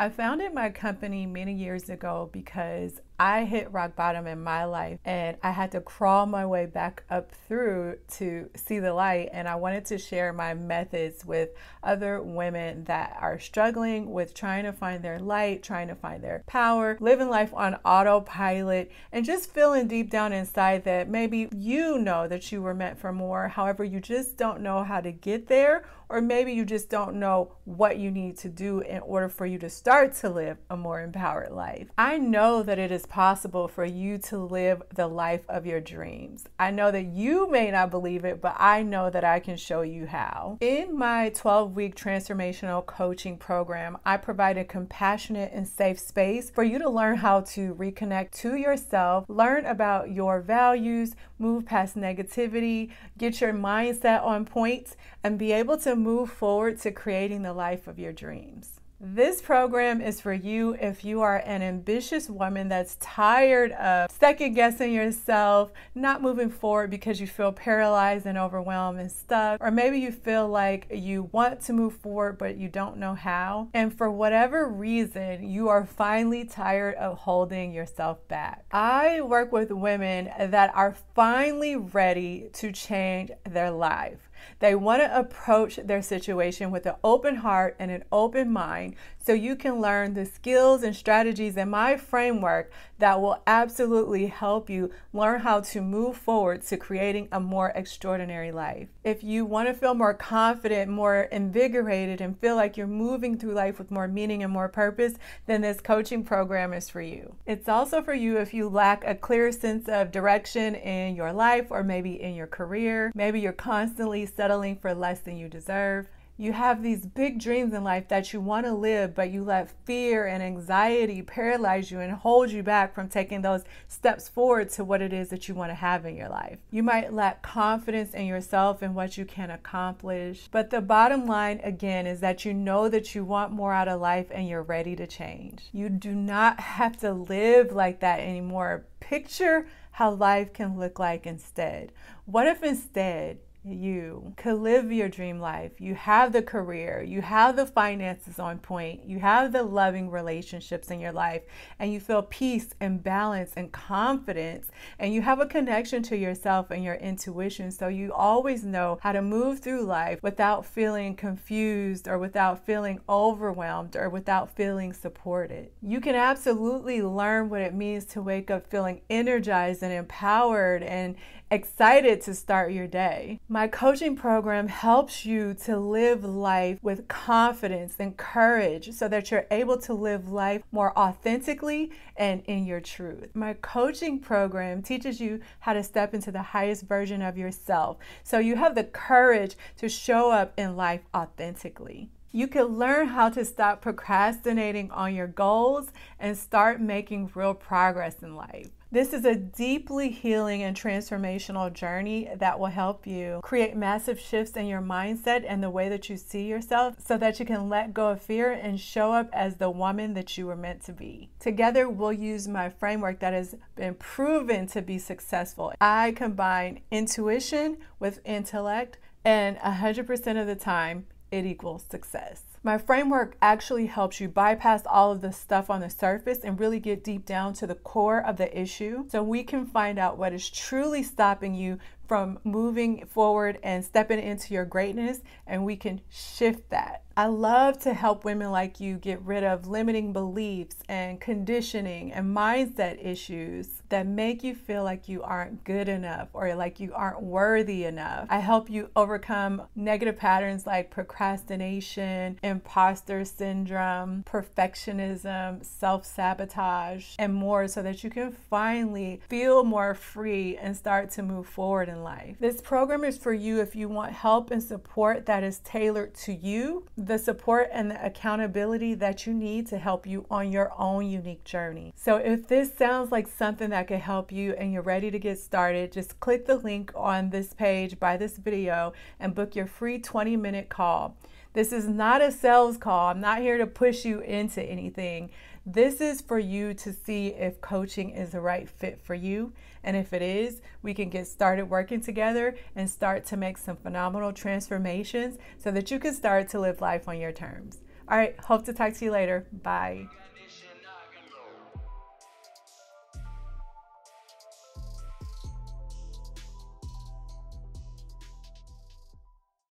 I founded my company many years ago because I hit rock bottom in my life and I had to crawl my way back up through to see the light. And I wanted to share my methods with other women that are struggling with trying to find their light, trying to find their power, living life on autopilot, and just feeling deep down inside that maybe you know that you were meant for more. However, you just don't know how to get there or maybe you just don't know what you need to do in order for you to start to live a more empowered life. I know that it is possible for you to live the life of your dreams. I know that you may not believe it, but I know that I can show you how. In my 12 week transformational coaching program, I provide a compassionate and safe space for you to learn how to reconnect to yourself, learn about your values, move past negativity, get your mindset on point, and be able to move forward to creating the life of your dreams. This program is for you if you are an ambitious woman that's tired of second guessing yourself, not moving forward because you feel paralyzed and overwhelmed and stuck, or maybe you feel like you want to move forward but you don't know how. And for whatever reason, you are finally tired of holding yourself back. I work with women that are finally ready to change their life. They want to approach their situation with an open heart and an open mind so you can learn the skills and strategies in my framework that will absolutely help you learn how to move forward to creating a more extraordinary life. If you want to feel more confident, more invigorated, and feel like you're moving through life with more meaning and more purpose, then this coaching program is for you. It's also for you if you lack a clear sense of direction in your life or maybe in your career. Maybe you're constantly settling for less than you deserve you have these big dreams in life that you want to live, but you let fear and anxiety paralyze you and hold you back from taking those steps forward to what it is that you want to have in your life. You might lack confidence in yourself and what you can accomplish. But the bottom line, again, is that you know that you want more out of life and you're ready to change. You do not have to live like that anymore. Picture how life can look like instead. What if instead you could live your dream life. You have the career, you have the finances on point, you have the loving relationships in your life, and you feel peace and balance and confidence, and you have a connection to yourself and your intuition. So you always know how to move through life without feeling confused or without feeling overwhelmed or without feeling supported. You can absolutely learn what it means to wake up feeling energized and empowered and excited to start your day. My coaching program helps you to live life with confidence and courage so that you're able to live life more authentically and in your truth. My coaching program teaches you how to step into the highest version of yourself so you have the courage to show up in life authentically. You can learn how to stop procrastinating on your goals and start making real progress in life. This is a deeply healing and transformational journey that will help you create massive shifts in your mindset and the way that you see yourself so that you can let go of fear and show up as the woman that you were meant to be. Together, we'll use my framework that has been proven to be successful. I combine intuition with intellect, and 100% of the time, it equals success. My framework actually helps you bypass all of the stuff on the surface and really get deep down to the core of the issue so we can find out what is truly stopping you from moving forward and stepping into your greatness, and we can shift that. I love to help women like you get rid of limiting beliefs and conditioning and mindset issues that make you feel like you aren't good enough or like you aren't worthy enough. I help you overcome negative patterns like procrastination, imposter syndrome, perfectionism, self sabotage, and more so that you can finally feel more free and start to move forward life. This program is for you if you want help and support that is tailored to you the support and the accountability that you need to help you on your own unique journey. So, if this sounds like something that could help you and you're ready to get started, just click the link on this page by this video and book your free 20 minute call. This is not a sales call. I'm not here to push you into anything. This is for you to see if coaching is the right fit for you. And if it is, we can get started working together and start to make some phenomenal transformations so that you can start to live life on your terms. All right, hope to talk to you later. Bye.